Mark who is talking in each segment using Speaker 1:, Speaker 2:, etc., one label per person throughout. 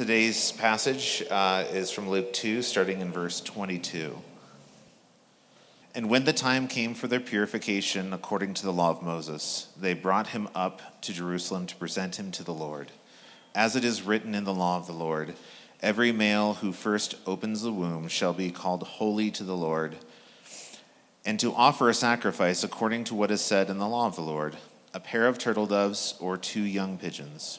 Speaker 1: Today's passage uh, is from Luke 2, starting in verse 22. And when the time came for their purification according to the law of Moses, they brought him up to Jerusalem to present him to the Lord. As it is written in the law of the Lord, every male who first opens the womb shall be called holy to the Lord, and to offer a sacrifice according to what is said in the law of the Lord a pair of turtle doves or two young pigeons.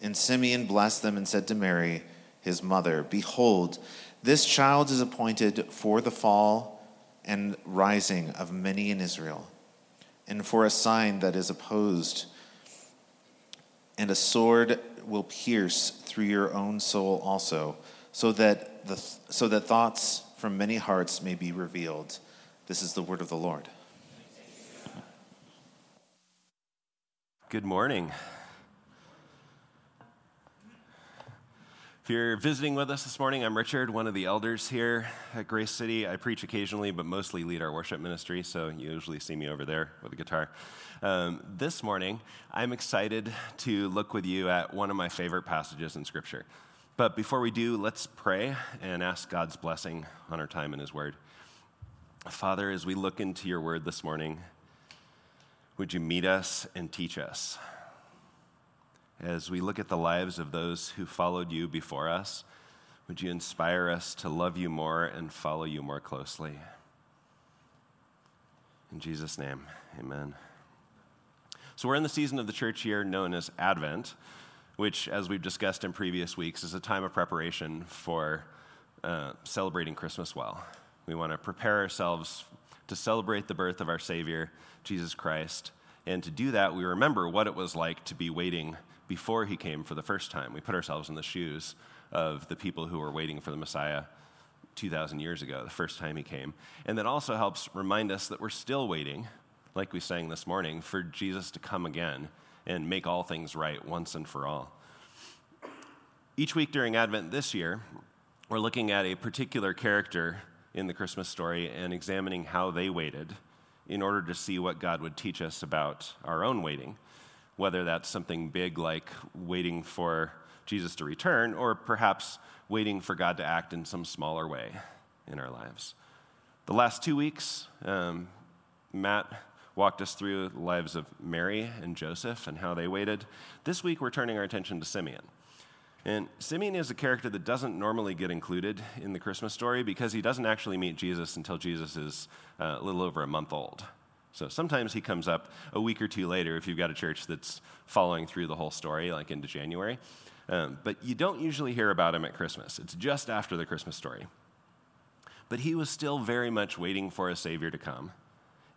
Speaker 1: And Simeon blessed them and said to Mary, his mother, Behold, this child is appointed for the fall and rising of many in Israel, and for a sign that is opposed, and a sword will pierce through your own soul also, so that, the, so that thoughts from many hearts may be revealed. This is the word of the Lord.
Speaker 2: Good morning. If you're visiting with us this morning, I'm Richard, one of the elders here at Grace City. I preach occasionally, but mostly lead our worship ministry, so you usually see me over there with a guitar. Um, this morning, I'm excited to look with you at one of my favorite passages in Scripture. But before we do, let's pray and ask God's blessing on our time in His Word. Father, as we look into your Word this morning, would you meet us and teach us? As we look at the lives of those who followed you before us, would you inspire us to love you more and follow you more closely? In Jesus' name, amen. So, we're in the season of the church year known as Advent, which, as we've discussed in previous weeks, is a time of preparation for uh, celebrating Christmas well. We want to prepare ourselves to celebrate the birth of our Savior, Jesus Christ. And to do that, we remember what it was like to be waiting before he came for the first time. We put ourselves in the shoes of the people who were waiting for the Messiah 2,000 years ago, the first time he came. And that also helps remind us that we're still waiting, like we sang this morning, for Jesus to come again and make all things right once and for all. Each week during Advent this year, we're looking at a particular character in the Christmas story and examining how they waited in order to see what God would teach us about our own waiting whether that's something big like waiting for Jesus to return, or perhaps waiting for God to act in some smaller way in our lives. The last two weeks, um, Matt walked us through the lives of Mary and Joseph and how they waited. This week, we're turning our attention to Simeon. And Simeon is a character that doesn't normally get included in the Christmas story because he doesn't actually meet Jesus until Jesus is uh, a little over a month old. So sometimes he comes up a week or two later if you've got a church that's following through the whole story, like into January. Um, but you don't usually hear about him at Christmas. It's just after the Christmas story. But he was still very much waiting for a Savior to come.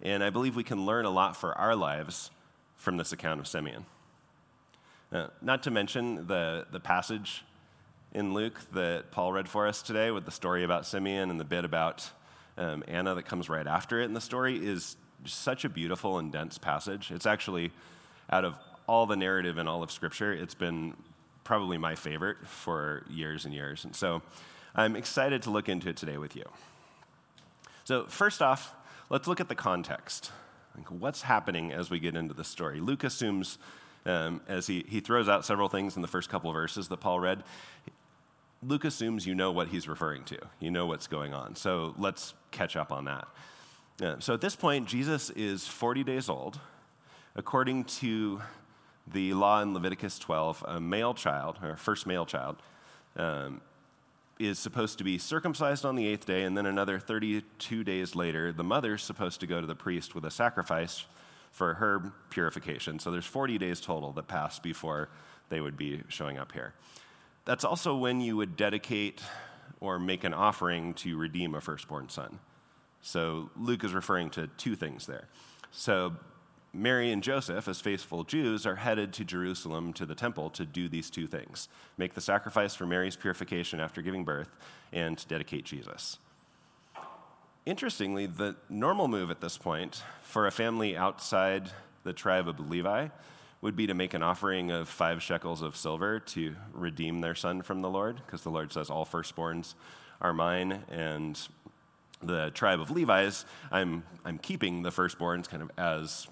Speaker 2: And I believe we can learn a lot for our lives from this account of Simeon. Uh, not to mention the, the passage in Luke that Paul read for us today with the story about Simeon and the bit about um, Anna that comes right after it in the story is such a beautiful and dense passage. It's actually, out of all the narrative in all of Scripture, it's been probably my favorite for years and years. And so I'm excited to look into it today with you. So, first off, let's look at the context. Like what's happening as we get into the story? Luke assumes, um, as he, he throws out several things in the first couple of verses that Paul read, Luke assumes you know what he's referring to. You know what's going on. So let's catch up on that. Yeah, so at this point, Jesus is 40 days old. According to the law in Leviticus 12, a male child, or first male child, um, is supposed to be circumcised on the eighth day, and then another 32 days later, the mother's supposed to go to the priest with a sacrifice for her purification. So there's 40 days total that pass before they would be showing up here. That's also when you would dedicate or make an offering to redeem a firstborn son. So Luke is referring to two things there. So Mary and Joseph, as faithful Jews, are headed to Jerusalem to the temple to do these two things make the sacrifice for Mary's purification after giving birth and dedicate Jesus. Interestingly, the normal move at this point for a family outside the tribe of Levi would be to make an offering of five shekels of silver to redeem their son from the Lord, because the Lord says, All firstborns are mine, and the tribe of Levi's, I'm, I'm keeping the firstborns kind of as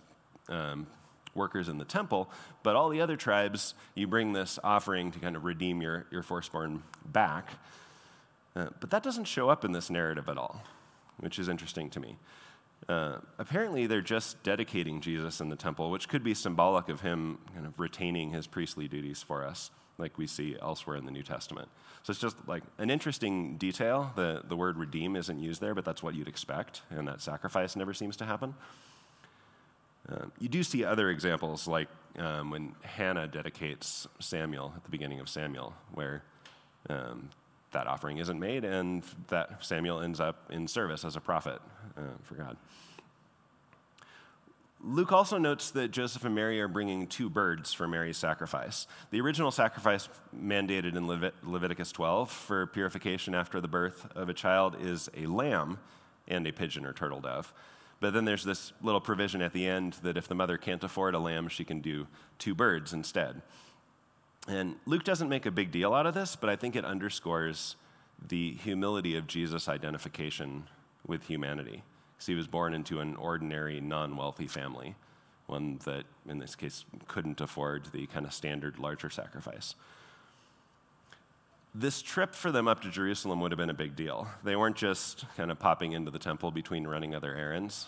Speaker 2: um, workers in the temple, but all the other tribes, you bring this offering to kind of redeem your, your firstborn back. Uh, but that doesn't show up in this narrative at all, which is interesting to me. Uh, apparently, they're just dedicating Jesus in the temple, which could be symbolic of him kind of retaining his priestly duties for us, like we see elsewhere in the New Testament. So it's just like an interesting detail. The, the word redeem isn't used there, but that's what you'd expect, and that sacrifice never seems to happen. Um, you do see other examples, like um, when Hannah dedicates Samuel at the beginning of Samuel, where um, that offering isn't made and that Samuel ends up in service as a prophet uh, for God. Luke also notes that Joseph and Mary are bringing two birds for Mary's sacrifice. The original sacrifice mandated in Levit- Leviticus 12 for purification after the birth of a child is a lamb and a pigeon or turtle dove. But then there's this little provision at the end that if the mother can't afford a lamb, she can do two birds instead. And Luke doesn't make a big deal out of this, but I think it underscores the humility of Jesus' identification with humanity. Because he was born into an ordinary, non wealthy family, one that, in this case, couldn't afford the kind of standard larger sacrifice this trip for them up to Jerusalem would have been a big deal. They weren't just kind of popping into the temple between running other errands,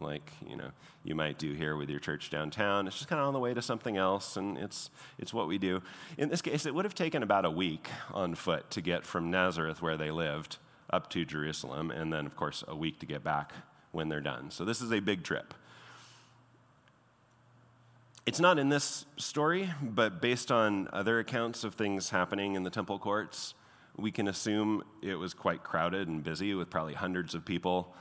Speaker 2: like you know you might do here with your church downtown. It's just kind of on the way to something else, and it's it's what we do. In this case, it would have taken about a week on foot to get from Nazareth, where they lived, up to Jerusalem, and then of course a week to get back when they're done. So this is a big trip. It's not in this story, but based on other accounts of things happening in the temple courts, we can assume it was quite crowded and busy with probably hundreds of people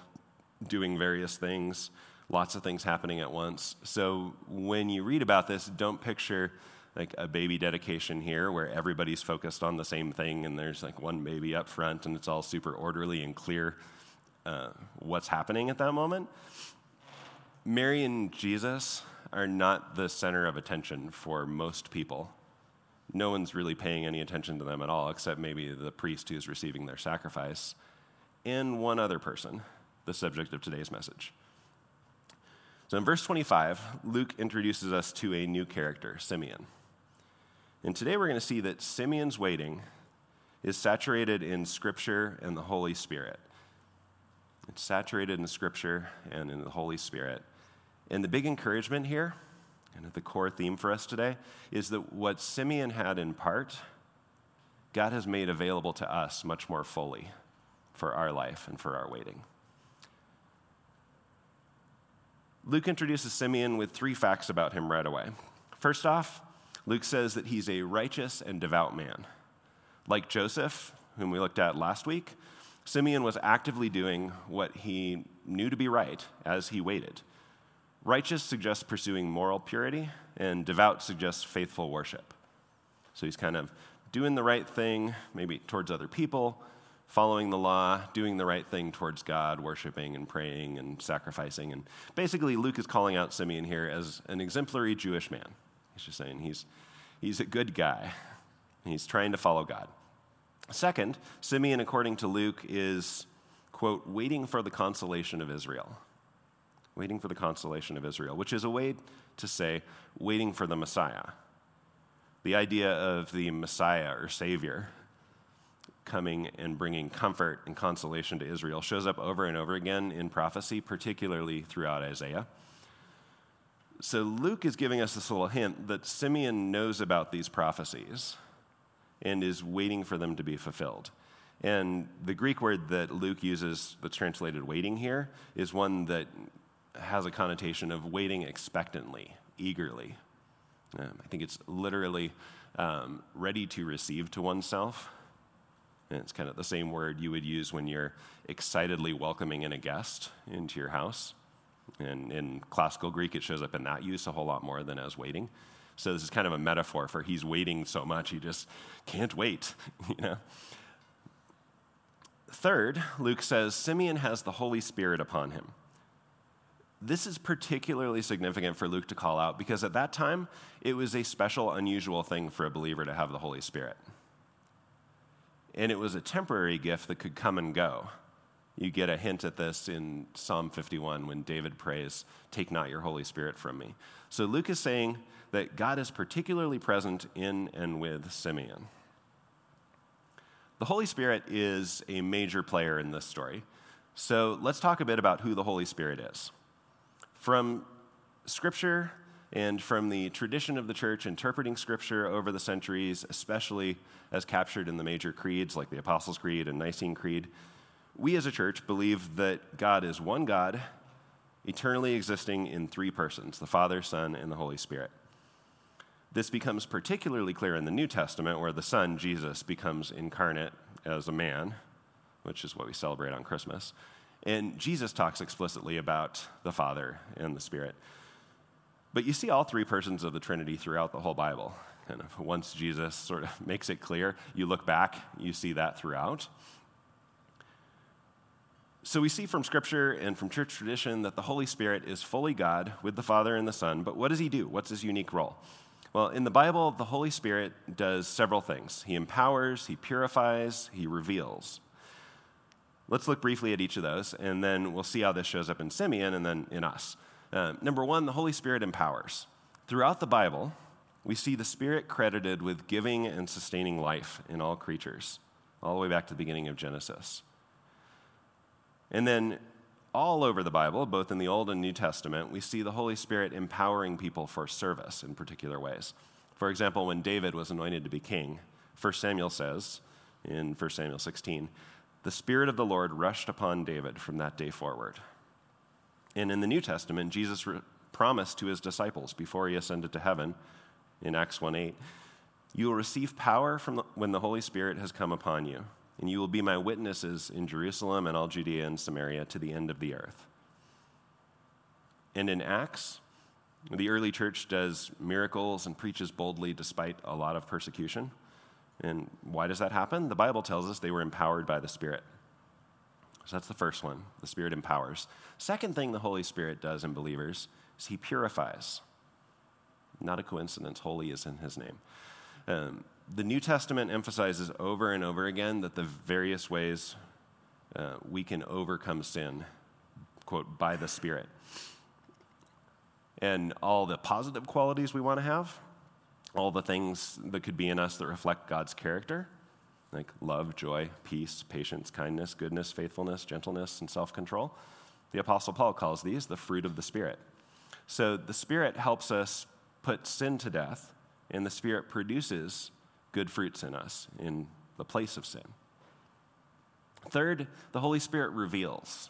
Speaker 2: doing various things, lots of things happening at once. So when you read about this, don't picture like a baby dedication here where everybody's focused on the same thing and there's like one baby up front and it's all super orderly and clear uh, what's happening at that moment. Mary and Jesus are not the center of attention for most people. No one's really paying any attention to them at all, except maybe the priest who's receiving their sacrifice, and one other person, the subject of today's message. So in verse 25, Luke introduces us to a new character, Simeon. And today we're going to see that Simeon's waiting is saturated in Scripture and the Holy Spirit. It's saturated in Scripture and in the Holy Spirit. And the big encouragement here, and the core theme for us today, is that what Simeon had in part, God has made available to us much more fully for our life and for our waiting. Luke introduces Simeon with three facts about him right away. First off, Luke says that he's a righteous and devout man. Like Joseph, whom we looked at last week, Simeon was actively doing what he knew to be right as he waited. Righteous suggests pursuing moral purity, and devout suggests faithful worship. So he's kind of doing the right thing, maybe towards other people, following the law, doing the right thing towards God, worshiping and praying and sacrificing. And basically, Luke is calling out Simeon here as an exemplary Jewish man. He's just saying he's, he's a good guy, he's trying to follow God. Second, Simeon, according to Luke, is, quote, waiting for the consolation of Israel waiting for the consolation of Israel, which is a way to say waiting for the Messiah. The idea of the Messiah or Savior coming and bringing comfort and consolation to Israel shows up over and over again in prophecy, particularly throughout Isaiah. So Luke is giving us this little hint that Simeon knows about these prophecies and is waiting for them to be fulfilled. And the Greek word that Luke uses that's translated waiting here is one that has a connotation of waiting expectantly, eagerly. Um, I think it's literally um, ready to receive to oneself. And it's kind of the same word you would use when you're excitedly welcoming in a guest into your house. And in classical Greek, it shows up in that use a whole lot more than as waiting. So this is kind of a metaphor for he's waiting so much he just can't wait, you know. Third, Luke says Simeon has the Holy Spirit upon him. This is particularly significant for Luke to call out because at that time it was a special, unusual thing for a believer to have the Holy Spirit. And it was a temporary gift that could come and go. You get a hint at this in Psalm 51 when David prays, Take not your Holy Spirit from me. So Luke is saying that God is particularly present in and with Simeon. The Holy Spirit is a major player in this story. So let's talk a bit about who the Holy Spirit is. From Scripture and from the tradition of the church interpreting Scripture over the centuries, especially as captured in the major creeds like the Apostles' Creed and Nicene Creed, we as a church believe that God is one God, eternally existing in three persons the Father, Son, and the Holy Spirit. This becomes particularly clear in the New Testament, where the Son, Jesus, becomes incarnate as a man, which is what we celebrate on Christmas. And Jesus talks explicitly about the Father and the Spirit. But you see all three persons of the Trinity throughout the whole Bible. Of once Jesus sort of makes it clear, you look back, you see that throughout. So we see from Scripture and from church tradition that the Holy Spirit is fully God with the Father and the Son. But what does he do? What's his unique role? Well, in the Bible, the Holy Spirit does several things He empowers, He purifies, He reveals. Let's look briefly at each of those, and then we'll see how this shows up in Simeon and then in us. Uh, number one, the Holy Spirit empowers. Throughout the Bible, we see the Spirit credited with giving and sustaining life in all creatures, all the way back to the beginning of Genesis. And then all over the Bible, both in the Old and New Testament, we see the Holy Spirit empowering people for service in particular ways. For example, when David was anointed to be king, 1 Samuel says in 1 Samuel 16, the Spirit of the Lord rushed upon David from that day forward. And in the New Testament, Jesus re- promised to his disciples before he ascended to heaven in Acts 1 8, You will receive power from the, when the Holy Spirit has come upon you and you will be my witnesses in Jerusalem and all Judea and Samaria to the end of the earth. And in Acts, the early church does miracles and preaches boldly despite a lot of persecution. And why does that happen? The Bible tells us they were empowered by the Spirit. So that's the first one. The Spirit empowers. Second thing the Holy Spirit does in believers is He purifies. Not a coincidence, holy is in His name. Um, the New Testament emphasizes over and over again that the various ways uh, we can overcome sin, quote, by the Spirit. And all the positive qualities we want to have, all the things that could be in us that reflect God's character, like love, joy, peace, patience, kindness, goodness, faithfulness, gentleness, and self control. The Apostle Paul calls these the fruit of the Spirit. So the Spirit helps us put sin to death, and the Spirit produces good fruits in us in the place of sin. Third, the Holy Spirit reveals.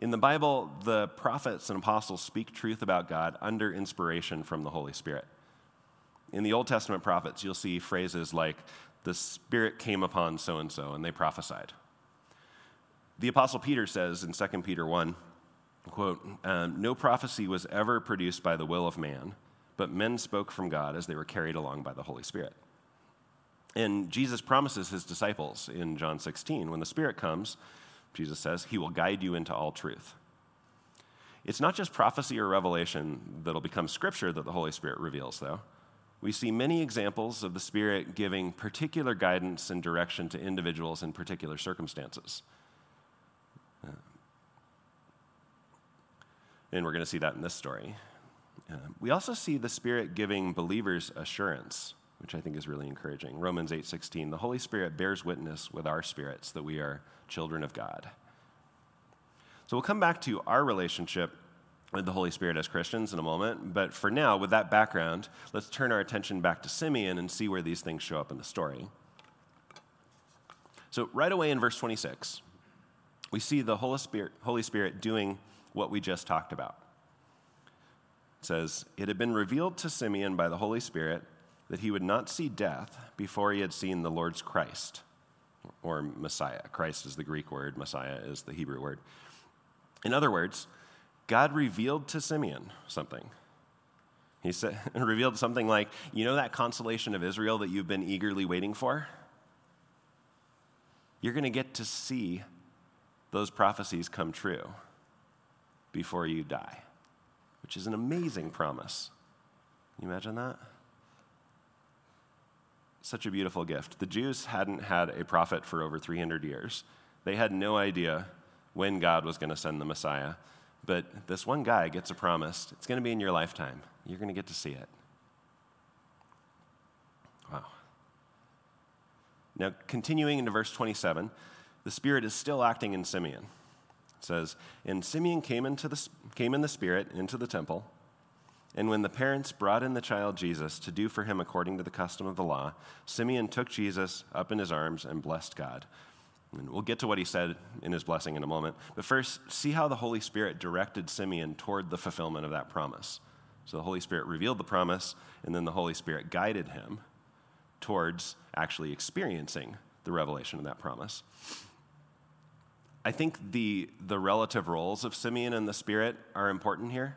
Speaker 2: In the Bible, the prophets and apostles speak truth about God under inspiration from the Holy Spirit. In the Old Testament prophets, you'll see phrases like, the Spirit came upon so and so, and they prophesied. The Apostle Peter says in 2 Peter 1, quote, um, No prophecy was ever produced by the will of man, but men spoke from God as they were carried along by the Holy Spirit. And Jesus promises his disciples in John 16, when the Spirit comes, Jesus says, he will guide you into all truth. It's not just prophecy or revelation that'll become scripture that the Holy Spirit reveals, though. We see many examples of the Spirit giving particular guidance and direction to individuals in particular circumstances. Uh, and we're going to see that in this story. Uh, we also see the Spirit giving believers assurance which I think is really encouraging. Romans 8:16, the Holy Spirit bears witness with our spirits that we are children of God. So we'll come back to our relationship with the Holy Spirit as Christians in a moment. But for now, with that background, let's turn our attention back to Simeon and see where these things show up in the story. So, right away in verse 26, we see the Holy Spirit, Holy Spirit doing what we just talked about. It says, It had been revealed to Simeon by the Holy Spirit that he would not see death before he had seen the Lord's Christ, or Messiah. Christ is the Greek word, Messiah is the Hebrew word. In other words, God revealed to Simeon something. He said, revealed something like, You know that consolation of Israel that you've been eagerly waiting for? You're going to get to see those prophecies come true before you die, which is an amazing promise. Can you imagine that? Such a beautiful gift. The Jews hadn't had a prophet for over 300 years. They had no idea when God was going to send the Messiah. But this one guy gets a promise. It's going to be in your lifetime. You're going to get to see it. Wow. Now, continuing into verse 27, the Spirit is still acting in Simeon. It says, And Simeon came, into the, came in the Spirit into the temple. And when the parents brought in the child Jesus to do for him according to the custom of the law, Simeon took Jesus up in his arms and blessed God. And we'll get to what he said in his blessing in a moment. But first, see how the Holy Spirit directed Simeon toward the fulfillment of that promise. So the Holy Spirit revealed the promise, and then the Holy Spirit guided him towards actually experiencing the revelation of that promise. I think the, the relative roles of Simeon and the Spirit are important here.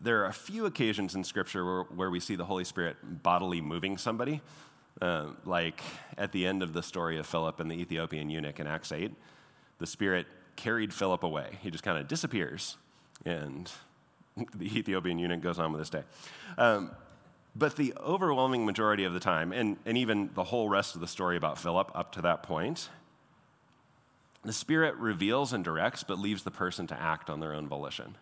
Speaker 2: There are a few occasions in Scripture where, where we see the Holy Spirit bodily moving somebody. Uh, like at the end of the story of Philip and the Ethiopian eunuch in Acts 8, the Spirit carried Philip away. He just kind of disappears, and the Ethiopian eunuch goes on with his day. Um, but the overwhelming majority of the time, and, and even the whole rest of the story about Philip up to that point, the Spirit reveals and directs, but leaves the person to act on their own volition.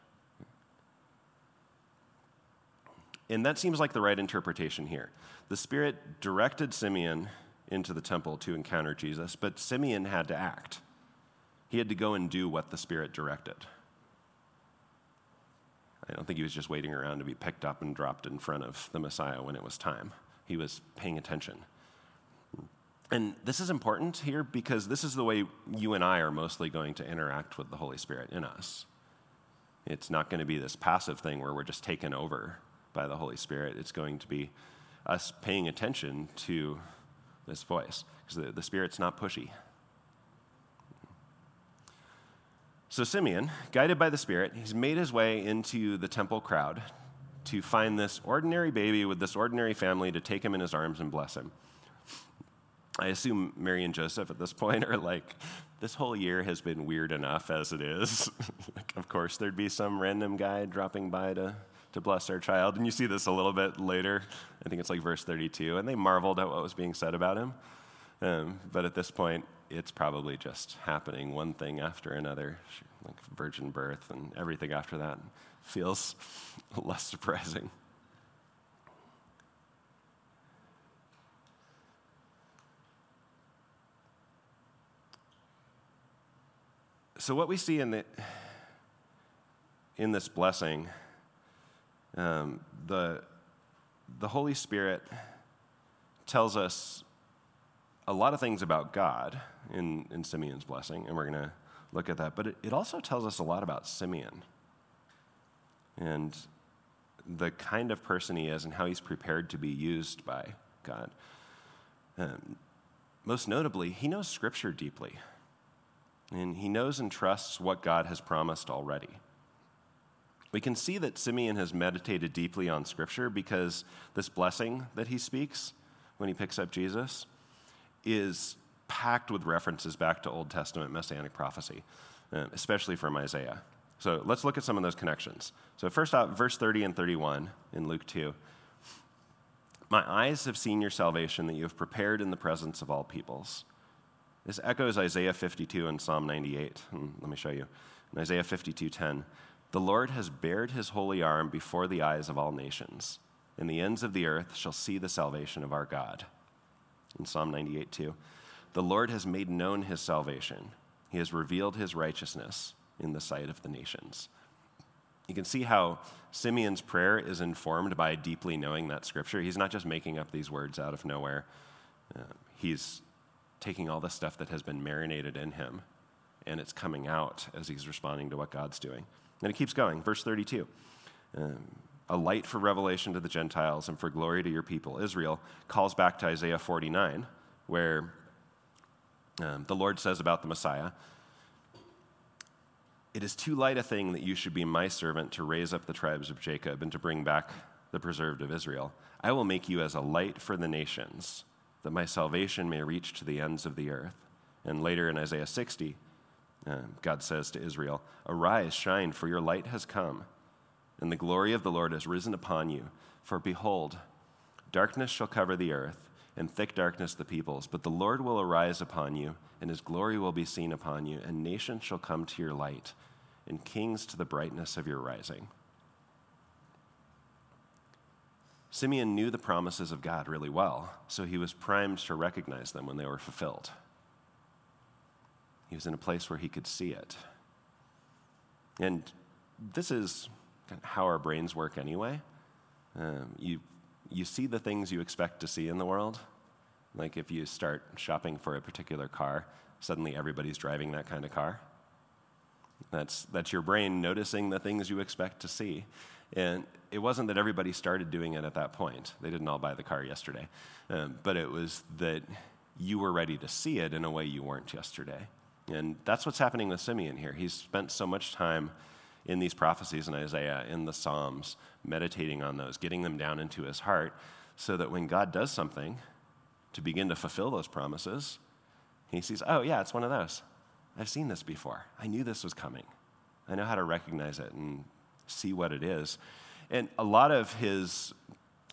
Speaker 2: And that seems like the right interpretation here. The Spirit directed Simeon into the temple to encounter Jesus, but Simeon had to act. He had to go and do what the Spirit directed. I don't think he was just waiting around to be picked up and dropped in front of the Messiah when it was time. He was paying attention. And this is important here because this is the way you and I are mostly going to interact with the Holy Spirit in us. It's not going to be this passive thing where we're just taken over by the Holy Spirit. It's going to be us paying attention to this voice because the, the Spirit's not pushy. So, Simeon, guided by the Spirit, he's made his way into the temple crowd to find this ordinary baby with this ordinary family to take him in his arms and bless him. I assume Mary and Joseph at this point are like, this whole year has been weird enough as it is. like, of course, there'd be some random guy dropping by to to bless our child. And you see this a little bit later. I think it's like verse 32. And they marveled at what was being said about him. Um, but at this point, it's probably just happening one thing after another, like virgin birth and everything after that feels less surprising. So, what we see in, the, in this blessing um, the, the Holy Spirit tells us a lot of things about God in, in Simeon's blessing, and we're going to look at that. But it, it also tells us a lot about Simeon and the kind of person he is and how he's prepared to be used by God. Um, most notably, he knows Scripture deeply, and he knows and trusts what God has promised already. We can see that Simeon has meditated deeply on Scripture because this blessing that he speaks when he picks up Jesus is packed with references back to Old Testament messianic prophecy, uh, especially from Isaiah. So let's look at some of those connections. So, first off, verse 30 and 31 in Luke 2. My eyes have seen your salvation that you have prepared in the presence of all peoples. This echoes Isaiah 52 and Psalm 98. Hmm, let me show you. In Isaiah 52 10. The Lord has bared his holy arm before the eyes of all nations, and the ends of the earth shall see the salvation of our God. In Psalm 98 2, the Lord has made known his salvation, he has revealed his righteousness in the sight of the nations. you can see how Simeon's prayer is informed by deeply knowing that scripture. He's not just making up these words out of nowhere, uh, he's taking all the stuff that has been marinated in him and it's coming out as he's responding to what God's doing. And it keeps going. Verse 32 um, A light for revelation to the Gentiles and for glory to your people, Israel, calls back to Isaiah 49, where um, the Lord says about the Messiah, It is too light a thing that you should be my servant to raise up the tribes of Jacob and to bring back the preserved of Israel. I will make you as a light for the nations, that my salvation may reach to the ends of the earth. And later in Isaiah 60, uh, God says to Israel, Arise, shine, for your light has come, and the glory of the Lord has risen upon you. For behold, darkness shall cover the earth, and thick darkness the peoples. But the Lord will arise upon you, and his glory will be seen upon you, and nations shall come to your light, and kings to the brightness of your rising. Simeon knew the promises of God really well, so he was primed to recognize them when they were fulfilled. He was in a place where he could see it. And this is how our brains work anyway. Um, you, you see the things you expect to see in the world. Like if you start shopping for a particular car, suddenly everybody's driving that kind of car. That's, that's your brain noticing the things you expect to see. And it wasn't that everybody started doing it at that point. They didn't all buy the car yesterday. Um, but it was that you were ready to see it in a way you weren't yesterday. And that's what's happening with Simeon here. He's spent so much time in these prophecies in Isaiah, in the Psalms, meditating on those, getting them down into his heart, so that when God does something to begin to fulfill those promises, he sees, oh, yeah, it's one of those. I've seen this before. I knew this was coming. I know how to recognize it and see what it is. And a lot of his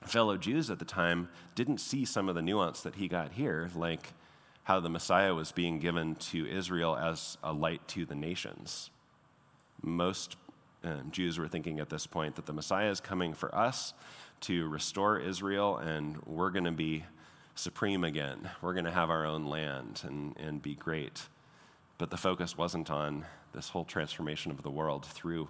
Speaker 2: fellow Jews at the time didn't see some of the nuance that he got here, like how the Messiah was being given to Israel as a light to the nations. Most um, Jews were thinking at this point that the Messiah is coming for us to restore Israel, and we're going to be supreme again. We're going to have our own land and, and be great. But the focus wasn't on this whole transformation of the world through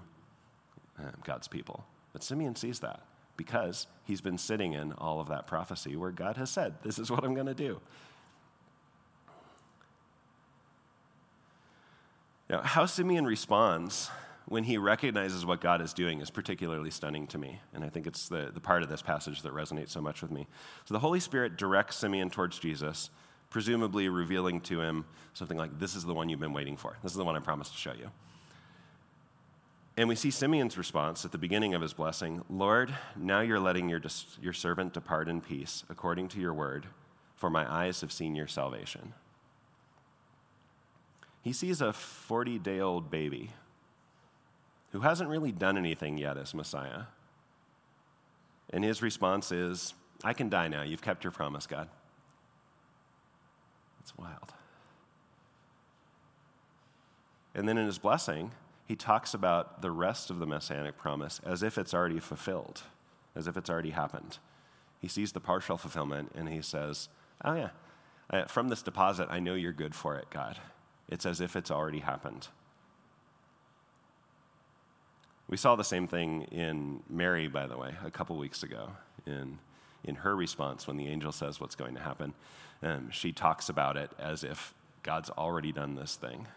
Speaker 2: um, God's people. But Simeon sees that because he's been sitting in all of that prophecy where God has said, This is what I'm going to do. Now, how Simeon responds when he recognizes what God is doing is particularly stunning to me. And I think it's the, the part of this passage that resonates so much with me. So the Holy Spirit directs Simeon towards Jesus, presumably revealing to him something like, This is the one you've been waiting for. This is the one I promised to show you. And we see Simeon's response at the beginning of his blessing Lord, now you're letting your, your servant depart in peace, according to your word, for my eyes have seen your salvation he sees a 40 day old baby who hasn't really done anything yet as Messiah. And his response is, I can die now. You've kept your promise, God. It's wild. And then in his blessing, he talks about the rest of the messianic promise as if it's already fulfilled, as if it's already happened. He sees the partial fulfillment and he says, Oh, yeah, from this deposit, I know you're good for it, God. It's as if it's already happened. We saw the same thing in Mary, by the way, a couple weeks ago. In, in her response, when the angel says what's going to happen, um, she talks about it as if God's already done this thing.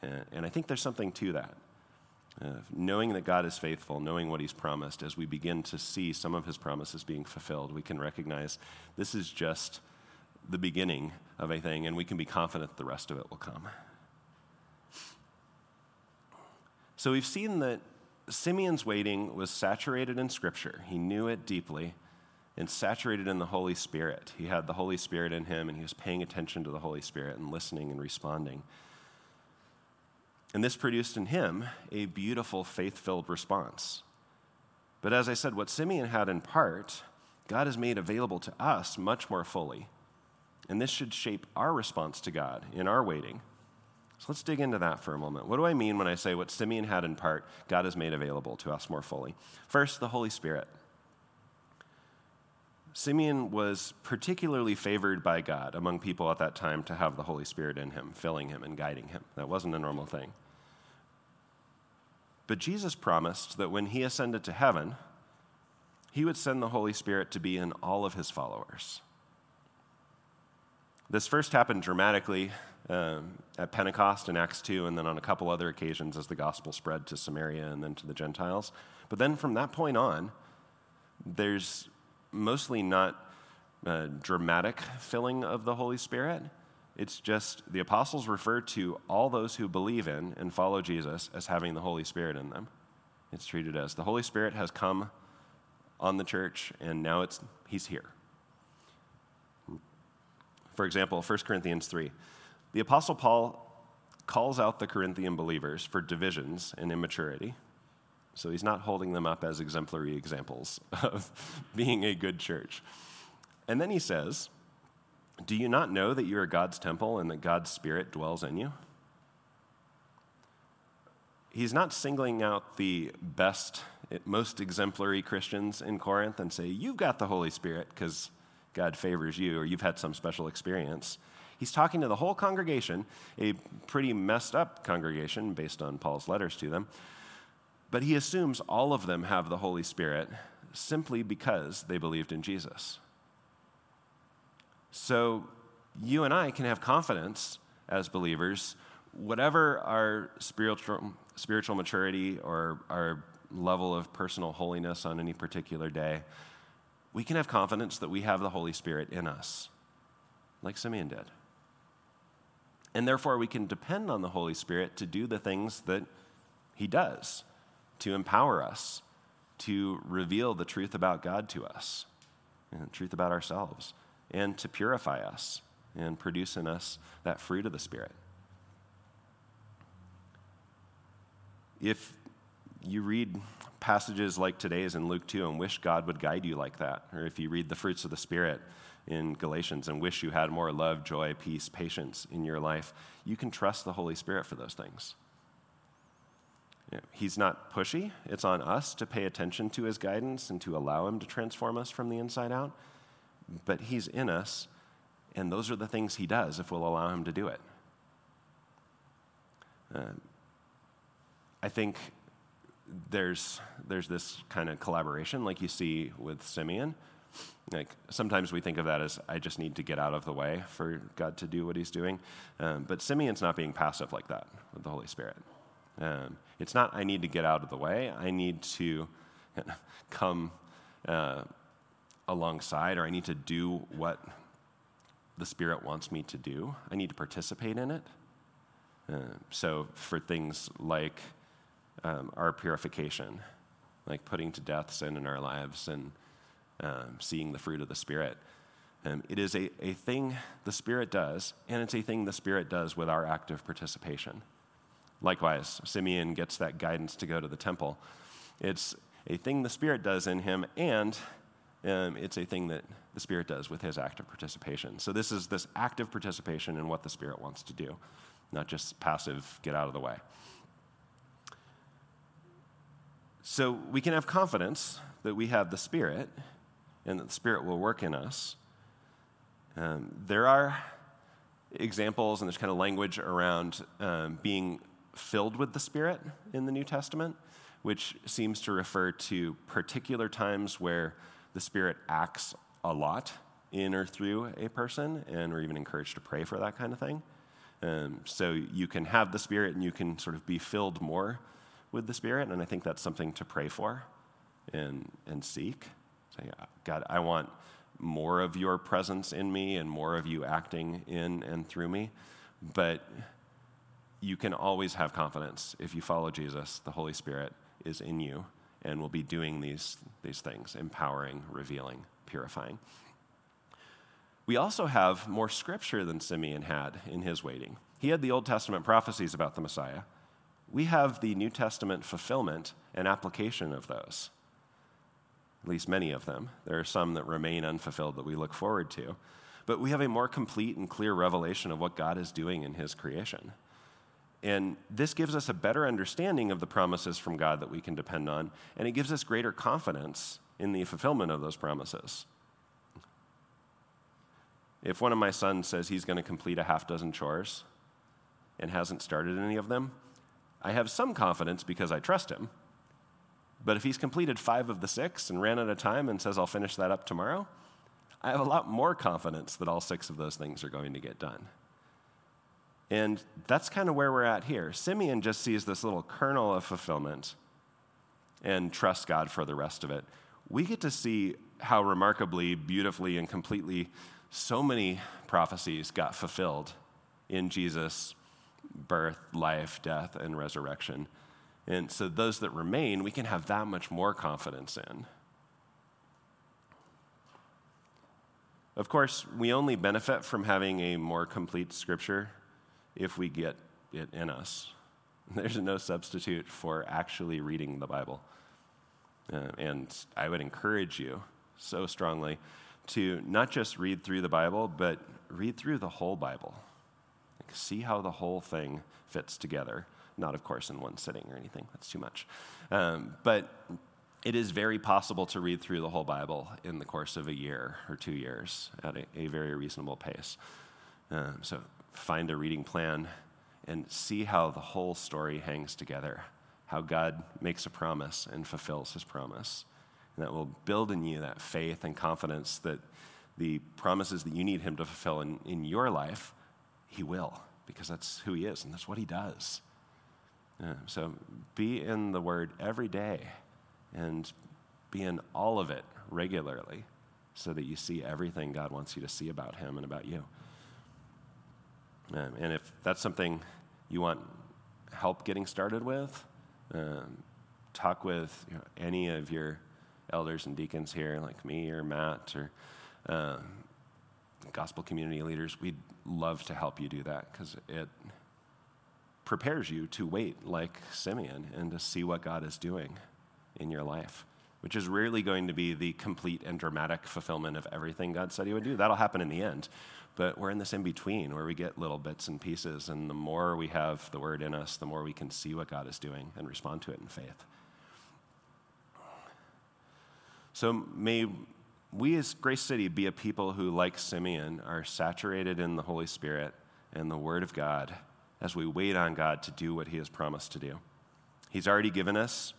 Speaker 2: And, and I think there's something to that. Uh, knowing that God is faithful, knowing what He's promised, as we begin to see some of His promises being fulfilled, we can recognize this is just the beginning of a thing, and we can be confident the rest of it will come. So we've seen that Simeon's waiting was saturated in Scripture. He knew it deeply and saturated in the Holy Spirit. He had the Holy Spirit in him, and he was paying attention to the Holy Spirit and listening and responding. And this produced in him a beautiful, faith filled response. But as I said, what Simeon had in part, God has made available to us much more fully. And this should shape our response to God in our waiting. So let's dig into that for a moment. What do I mean when I say what Simeon had in part, God has made available to us more fully? First, the Holy Spirit. Simeon was particularly favored by God among people at that time to have the Holy Spirit in him, filling him and guiding him. That wasn't a normal thing. But Jesus promised that when he ascended to heaven, he would send the Holy Spirit to be in all of his followers. This first happened dramatically um, at Pentecost in Acts 2, and then on a couple other occasions as the gospel spread to Samaria and then to the Gentiles. But then from that point on, there's mostly not a dramatic filling of the Holy Spirit. It's just the apostles refer to all those who believe in and follow Jesus as having the Holy Spirit in them. It's treated as the Holy Spirit has come on the church, and now it's, he's here. For example, 1 Corinthians 3. The Apostle Paul calls out the Corinthian believers for divisions and immaturity. So he's not holding them up as exemplary examples of being a good church. And then he says, Do you not know that you are God's temple and that God's Spirit dwells in you? He's not singling out the best, most exemplary Christians in Corinth and say, You've got the Holy Spirit because God favors you or you've had some special experience. He's talking to the whole congregation, a pretty messed up congregation based on Paul's letters to them. But he assumes all of them have the Holy Spirit simply because they believed in Jesus. So you and I can have confidence as believers, whatever our spiritual, spiritual maturity or our level of personal holiness on any particular day, we can have confidence that we have the Holy Spirit in us, like Simeon did. And therefore, we can depend on the Holy Spirit to do the things that He does, to empower us, to reveal the truth about God to us, and truth about ourselves, and to purify us and produce in us that fruit of the Spirit. If you read passages like today's in Luke 2 and wish God would guide you like that, or if you read the fruits of the Spirit in Galatians and wish you had more love, joy, peace, patience in your life, you can trust the Holy Spirit for those things. He's not pushy. It's on us to pay attention to his guidance and to allow him to transform us from the inside out. But he's in us, and those are the things he does if we'll allow him to do it. Uh, I think there's, there's this kind of collaboration like you see with Simeon. Like sometimes we think of that as I just need to get out of the way for God to do what he's doing. Um, but Simeon's not being passive like that with the Holy Spirit. Um, it's not I need to get out of the way, I need to come uh, alongside, or I need to do what the Spirit wants me to do. I need to participate in it. Uh, so for things like um, our purification, like putting to death sin in our lives and um, seeing the fruit of the Spirit. Um, it is a, a thing the Spirit does, and it's a thing the Spirit does with our active participation. Likewise, Simeon gets that guidance to go to the temple. It's a thing the Spirit does in him, and um, it's a thing that the Spirit does with his active participation. So, this is this active participation in what the Spirit wants to do, not just passive, get out of the way. So we can have confidence that we have the Spirit and that the Spirit will work in us. Um, there are examples and there's kind of language around um, being filled with the Spirit in the New Testament, which seems to refer to particular times where the Spirit acts a lot in or through a person, and we're even encouraged to pray for that kind of thing. Um, so you can have the Spirit and you can sort of be filled more with the Spirit, and I think that's something to pray for and, and seek. Say, God, I want more of your presence in me and more of you acting in and through me. But you can always have confidence if you follow Jesus, the Holy Spirit is in you and will be doing these, these things empowering, revealing, purifying. We also have more scripture than Simeon had in his waiting. He had the Old Testament prophecies about the Messiah, we have the New Testament fulfillment and application of those. At least many of them. There are some that remain unfulfilled that we look forward to. But we have a more complete and clear revelation of what God is doing in His creation. And this gives us a better understanding of the promises from God that we can depend on, and it gives us greater confidence in the fulfillment of those promises. If one of my sons says he's going to complete a half dozen chores and hasn't started any of them, I have some confidence because I trust him. But if he's completed five of the six and ran out of time and says, I'll finish that up tomorrow, I have a lot more confidence that all six of those things are going to get done. And that's kind of where we're at here. Simeon just sees this little kernel of fulfillment and trusts God for the rest of it. We get to see how remarkably, beautifully, and completely so many prophecies got fulfilled in Jesus' birth, life, death, and resurrection. And so those that remain, we can have that much more confidence in. Of course, we only benefit from having a more complete scripture if we get it in us. There's no substitute for actually reading the Bible. Uh, and I would encourage you so strongly to not just read through the Bible, but read through the whole Bible. See how the whole thing fits together. Not, of course, in one sitting or anything, that's too much. Um, but it is very possible to read through the whole Bible in the course of a year or two years at a, a very reasonable pace. Um, so find a reading plan and see how the whole story hangs together, how God makes a promise and fulfills his promise. And that will build in you that faith and confidence that the promises that you need him to fulfill in, in your life, he will, because that's who he is and that's what he does. Uh, so be in the word every day and be in all of it regularly so that you see everything God wants you to see about him and about you. And if that's something you want help getting started with, um, talk with you know, any of your elders and deacons here, like me or Matt or um, gospel community leaders. We'd love to help you do that because it prepares you to wait like Simeon and to see what God is doing in your life, which is rarely going to be the complete and dramatic fulfillment of everything God said He would do. That'll happen in the end. But we're in this in between where we get little bits and pieces. And the more we have the word in us, the more we can see what God is doing and respond to it in faith. So may we as Grace City be a people who, like Simeon, are saturated in the Holy Spirit and the Word of God as we wait on God to do what He has promised to do. He's already given us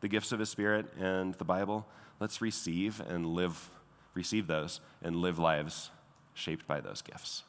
Speaker 2: the gifts of His Spirit and the Bible. Let's receive and live, receive those and live lives shaped by those gifts.